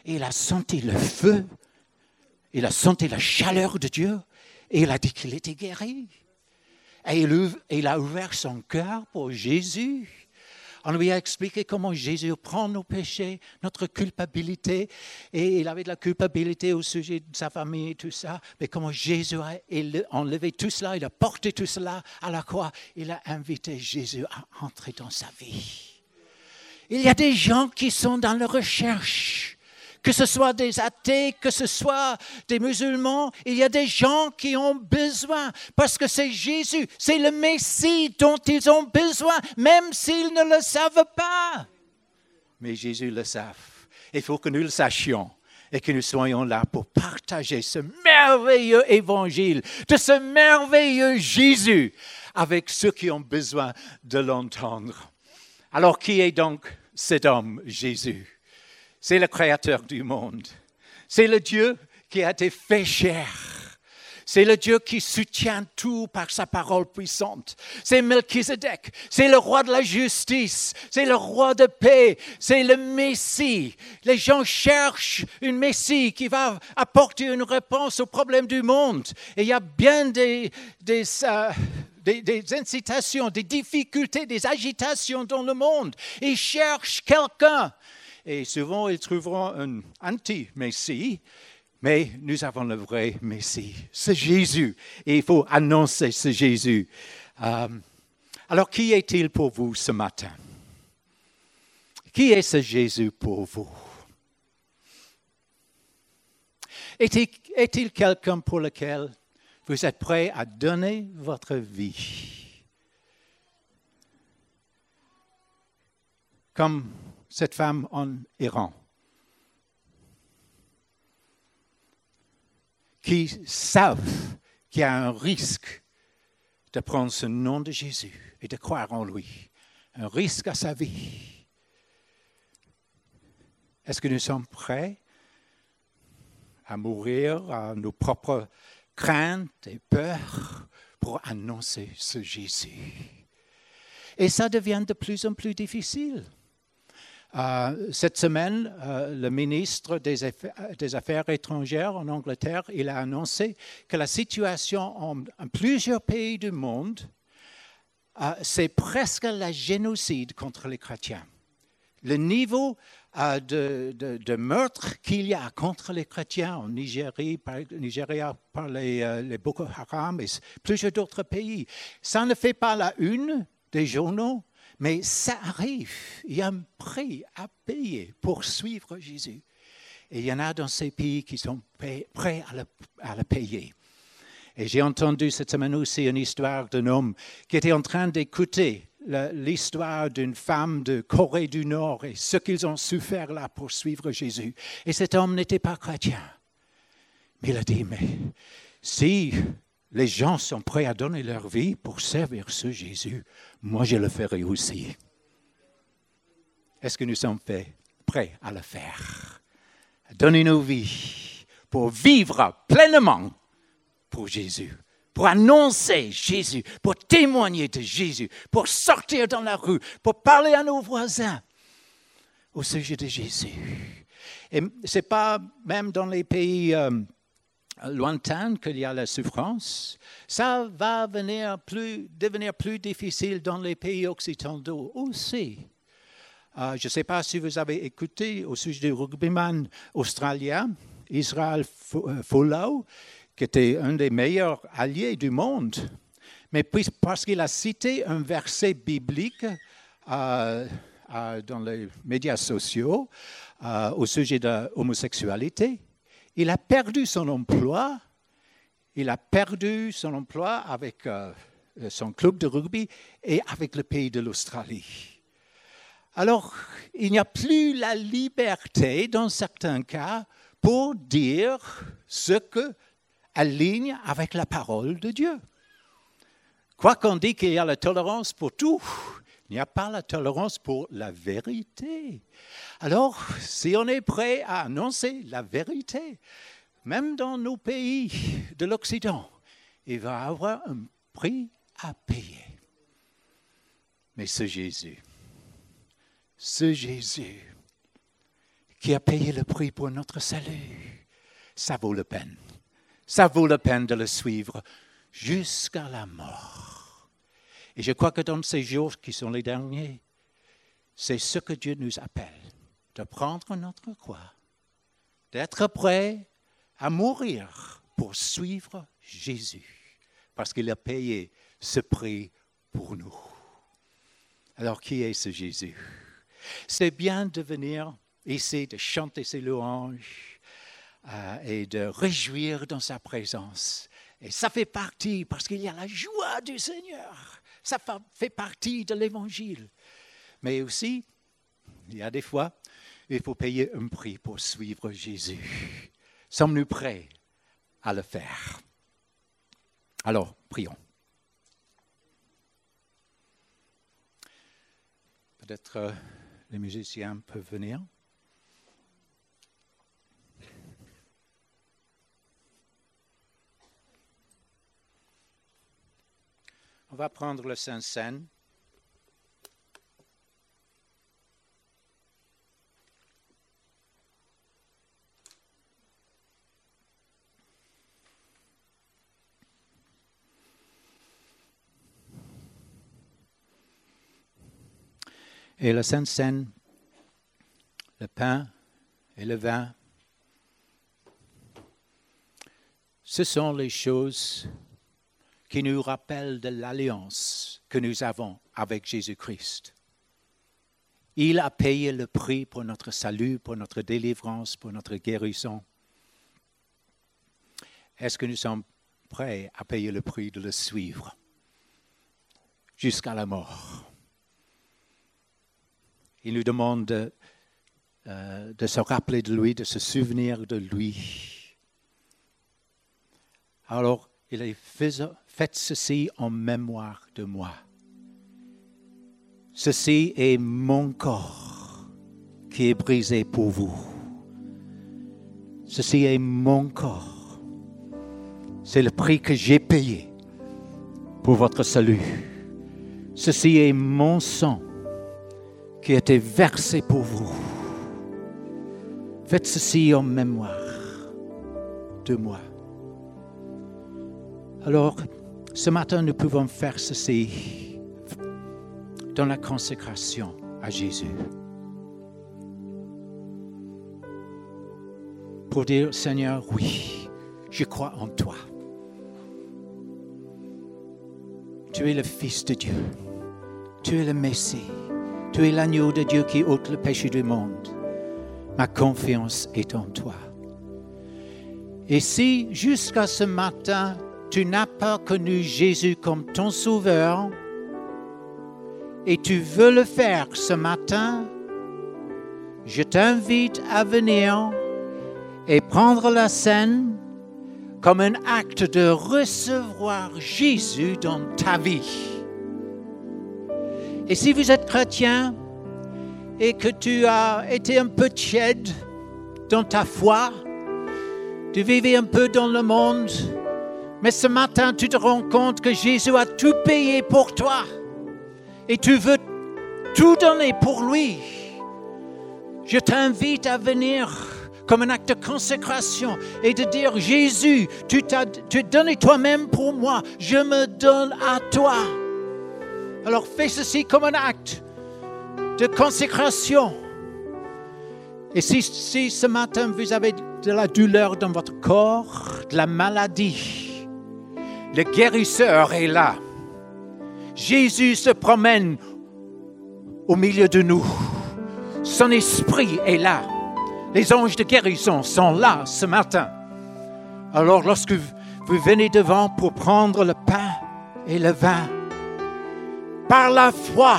Et il a senti le feu, il a senti la chaleur de Dieu, et il a dit qu'il était guéri. Et il a ouvert son cœur pour Jésus. On lui a expliqué comment Jésus prend nos péchés, notre culpabilité, et il avait de la culpabilité au sujet de sa famille tout ça, mais comment Jésus a enlevé tout cela, il a porté tout cela à la croix, il a invité Jésus à entrer dans sa vie. Il y a des gens qui sont dans la recherche que ce soit des athées, que ce soit des musulmans, il y a des gens qui ont besoin, parce que c'est Jésus, c'est le Messie dont ils ont besoin, même s'ils ne le savent pas. Mais Jésus le savent. Il faut que nous le sachions et que nous soyons là pour partager ce merveilleux évangile de ce merveilleux Jésus avec ceux qui ont besoin de l'entendre. Alors qui est donc cet homme, Jésus c'est le créateur du monde. C'est le Dieu qui a été fait chair. C'est le Dieu qui soutient tout par sa parole puissante. C'est Melchizedek. C'est le roi de la justice. C'est le roi de paix. C'est le Messie. Les gens cherchent une Messie qui va apporter une réponse aux problèmes du monde. Et il y a bien des, euh, des, incitations, des difficultés, des agitations dans le monde. Ils cherchent quelqu'un. Et souvent ils trouveront un anti-Messie, mais nous avons le vrai Messie, c'est Jésus, et il faut annoncer ce Jésus. Euh, alors, qui est-il pour vous ce matin? Qui est ce Jésus pour vous? Est-il quelqu'un pour lequel vous êtes prêt à donner votre vie? Comme cette femme en Iran, qui savent qu'il y a un risque de prendre ce nom de Jésus et de croire en lui, un risque à sa vie. Est-ce que nous sommes prêts à mourir à nos propres craintes et peurs pour annoncer ce Jésus? Et ça devient de plus en plus difficile. Euh, cette semaine, euh, le ministre des affaires, étrangères en Angleterre, il a annoncé que la situation en, plusieurs pays du monde, euh, c'est presque la génocide contre les chrétiens. Le niveau de, meurtre qu'il y a contre les chrétiens en Nigeria par, les, les Boko Haram et plusieurs d'autres pays, ça ne fait pas la une des journaux, mais ça arrive. Il y a un prix à payer pour suivre Jésus. Et il y en a dans ces pays qui sont prêts à le, payer. Et j'ai entendu cette semaine aussi une histoire d'un homme qui était en train d'écouter l'histoire d'une femme de Corée du Nord et ce qu'ils ont souffert là pour suivre Jésus. Et cet homme n'était pas chrétien. Mais il a dit, mais si les gens sont prêts à donner leur vie pour servir ce Jésus, moi je le ferai aussi. Est-ce que nous sommes prêts à le faire? Donner nos vies pour vivre pleinement pour Jésus, pour annoncer Jésus, pour témoigner de Jésus, pour sortir dans la rue, pour parler à nos voisins au sujet de Jésus. Et ce n'est pas même dans les pays... Euh, lointaine qu'il y a la souffrance, ça va venir plus, devenir plus difficile dans les pays occidentaux aussi. Euh, je ne sais pas si vous avez écouté au sujet du rugbyman australien, Israel euh, Folau, qui était un des meilleurs alliés du monde. Mais parce qu'il a cité un verset biblique euh, dans les médias sociaux au sujet de l'homosexualité, il a perdu son emploi. Il a perdu son emploi avec euh, son club de rugby et avec le pays de l'Australie. Alors, il n'y a plus la liberté, dans certains cas, pour dire ce que aligne avec la parole de Dieu. Quoi qu'on dise qu'il y a la tolérance pour tout, il n'y a pas la tolérance pour la vérité. Alors, si on est prêt à annoncer la vérité, même dans nos pays de l'Occident, il va avoir un prix à payer. Mais ce Jésus, ce Jésus qui a payé le prix pour notre salut, ça vaut la peine. Ça vaut la peine de le suivre jusqu'à la mort. Et je crois que dans ces jours qui sont les derniers, c'est ce que Dieu nous appelle, de prendre notre croix, d'être prêt à mourir pour suivre Jésus, parce qu'il a payé ce prix pour nous. Alors qui est ce Jésus? C'est bien de venir ici, de chanter ses louanges euh, et de réjouir dans sa présence. Et ça fait partie, parce qu'il y a la joie du Seigneur. Ça fait partie de l'Évangile. Mais aussi, il y a des fois, il faut payer un prix pour suivre Jésus. Sommes-nous prêts à le faire? Alors, prions. Peut-être euh, les musiciens peuvent venir. On va prendre le Saint-Seine. Et la Sainte Seine, le pain et le vin, ce sont les choses qui nous rappellent de l'alliance que nous avons avec Jésus-Christ. Il a payé le prix pour notre salut, pour notre délivrance, pour notre guérison. Est-ce que nous sommes prêts à payer le prix de le suivre jusqu'à la mort? Il nous demande de, euh, de, se rappeler de lui, de se souvenir de lui. Alors, il est faites ceci en mémoire de moi. Ceci est mon corps qui est brisé pour vous. Ceci est mon corps. C'est le prix que j'ai payé pour votre salut. Ceci est mon sang qui a été versé pour vous. Faites ceci en mémoire de moi. Alors, ce matin, nous pouvons faire ceci dans la consécration à Jésus. Pour dire, Seigneur, oui, je crois en toi. Tu es le Fils de Dieu. Tu es le Messie. Tu es l'agneau de Dieu qui ôte le péché du monde. Ma confiance est en toi. Et si jusqu'à ce matin, tu n'as pas connu Jésus comme ton sauveur et tu veux le faire ce matin, je t'invite à venir et prendre la scène comme un acte de recevoir Jésus dans ta vie. Et si vous êtes chrétien et que tu as été un peu tiède dans ta foi, tu vivais un peu dans le monde, mais ce matin tu te rends compte que Jésus a tout payé pour toi et tu veux tout donner pour lui. Je t'invite à venir comme un acte de consécration et de dire, Jésus, tu t'as donné toi-même pour moi, je me donne à toi. Alors fais ceci comme un acte de consécration. Et si, ce matin vous avez de la douleur dans votre corps, de la maladie, le guérisseur est là. Jésus se promène au milieu de nous. Son esprit est là. Les anges de guérison sont là ce matin. Alors lorsque vous venez devant pour prendre le pain et le vin, par la foi,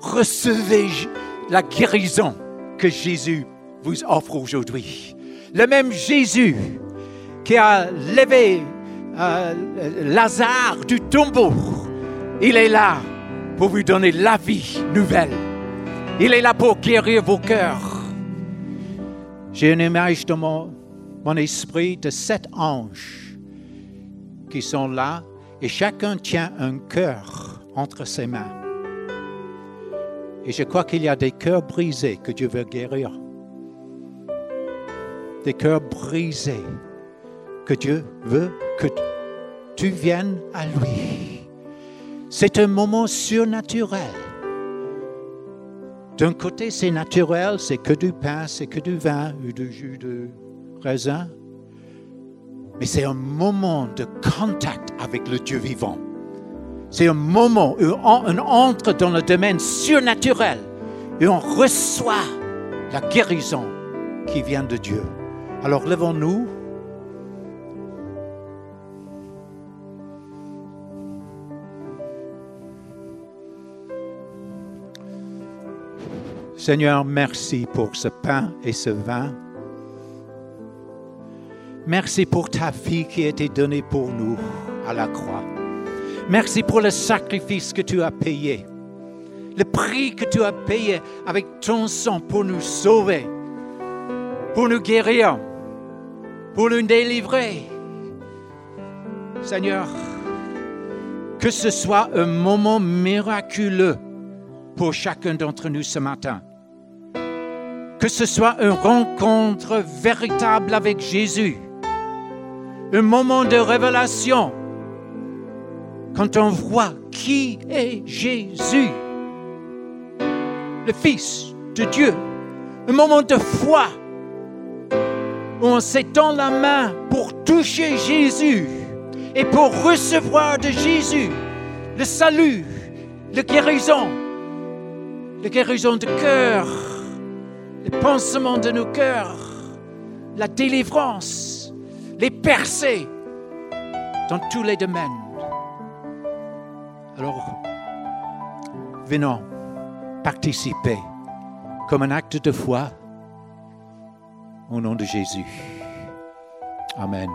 recevez la guérison que Jésus vous offre aujourd'hui. Le même Jésus qui a levé euh, Lazare du tombeau, il est là pour vous donner la vie nouvelle. Il est là pour guérir vos cœurs. J'ai une image dans, mon esprit de sept anges qui sont là et chacun tient un cœur entre ses mains. Et je crois qu'il y a des cœurs brisés que Dieu veut guérir. Des cœurs brisés que Dieu veut que tu viennes à lui. C'est un moment surnaturel. D'un côté, c'est naturel, c'est que du pain, c'est que du vin ou du jus de raisin. Mais c'est un moment de contact avec le Dieu vivant. C'est un moment où on entre dans le domaine surnaturel et on reçoit la guérison qui vient de Dieu. Alors levons-nous. Seigneur, merci pour ce pain et ce vin. Merci pour ta vie qui a été donnée pour nous à la croix. Merci pour le sacrifice que tu as payé, le prix que tu as payé avec ton sang pour nous sauver, pour nous guérir, pour nous délivrer. Seigneur, que ce soit un moment miraculeux pour chacun d'entre nous ce matin que ce soit une rencontre véritable avec Jésus, un moment de révélation, quand on voit qui est Jésus, le Fils de Dieu, un moment de foi où on s'étend la main pour toucher Jésus et pour recevoir de Jésus le salut, la guérison, la guérison de cœur les pansements de nos cœurs, la délivrance, les percées dans tous les domaines. Alors, venons participer comme un acte de foi au nom de Jésus. Amen.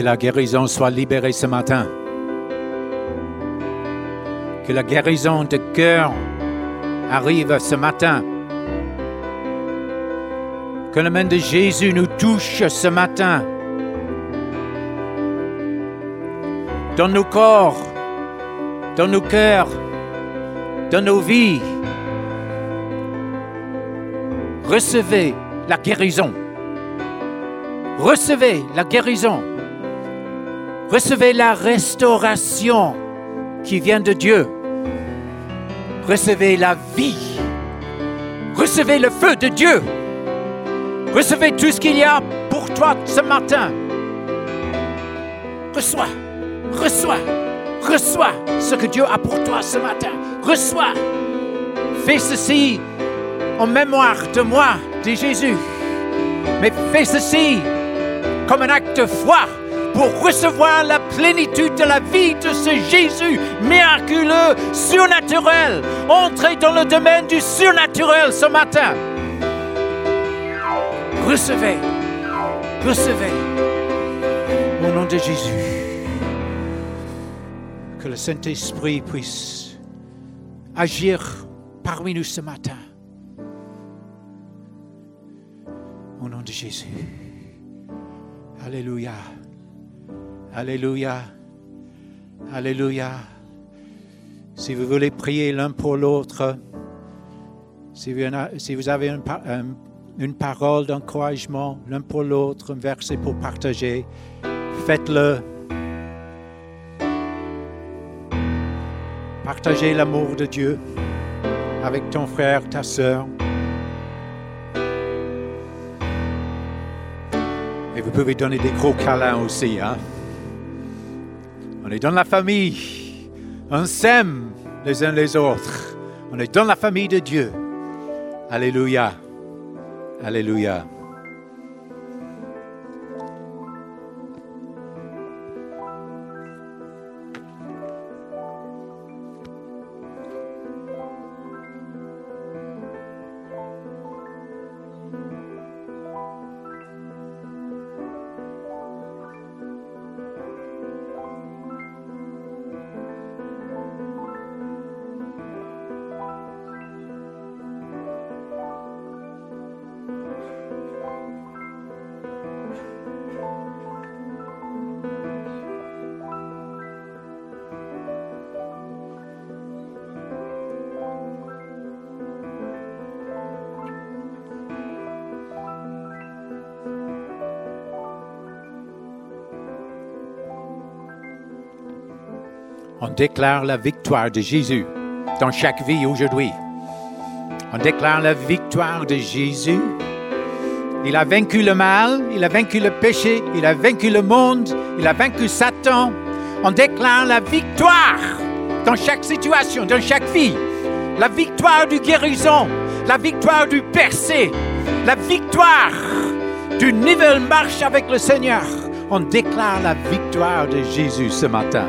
Que la guérison soit libérée ce matin. Que la guérison de cœur arrive ce matin. Que la main de Jésus nous touche ce matin. Dans nos corps, dans nos cœurs, dans nos vies. Recevez la guérison. Recevez la guérison. Recevez la restauration qui vient de Dieu. Recevez la vie. Recevez le feu de Dieu. Recevez tout ce qu'il y a pour toi ce matin. Reçois, reçois, reçois ce que Dieu a pour toi ce matin. Reçois. Fais ceci en mémoire de moi, dit Jésus. Mais fais ceci comme un acte de foi pour recevoir la plénitude de la vie de ce Jésus miraculeux, surnaturel. Entrez dans le domaine du surnaturel ce matin. Recevez, recevez au nom de Jésus. Que le Saint-Esprit puisse agir parmi nous ce matin. Au nom de Jésus. Alléluia. Alléluia. Alléluia. Si vous voulez prier l'un pour l'autre, si vous, avez un, une parole d'encouragement l'un pour l'autre, un verset pour partager, faites-le. Partagez l'amour de Dieu avec ton frère, ta soeur. Et vous pouvez donner des gros câlins aussi. Hein? On est dans la famille. On s'aime les uns les autres. On est dans la famille de Dieu. Alléluia. Alléluia. On déclare la victoire de Jésus dans chaque vie aujourd'hui. On déclare la victoire de Jésus. Il a vaincu le mal, il a vaincu le péché, il a vaincu le monde, il a vaincu Satan. On déclare la victoire dans chaque situation, dans chaque vie. La victoire du guérison, la victoire du percé, la victoire d'une nouvelle marche avec le Seigneur. On déclare la victoire de Jésus ce matin.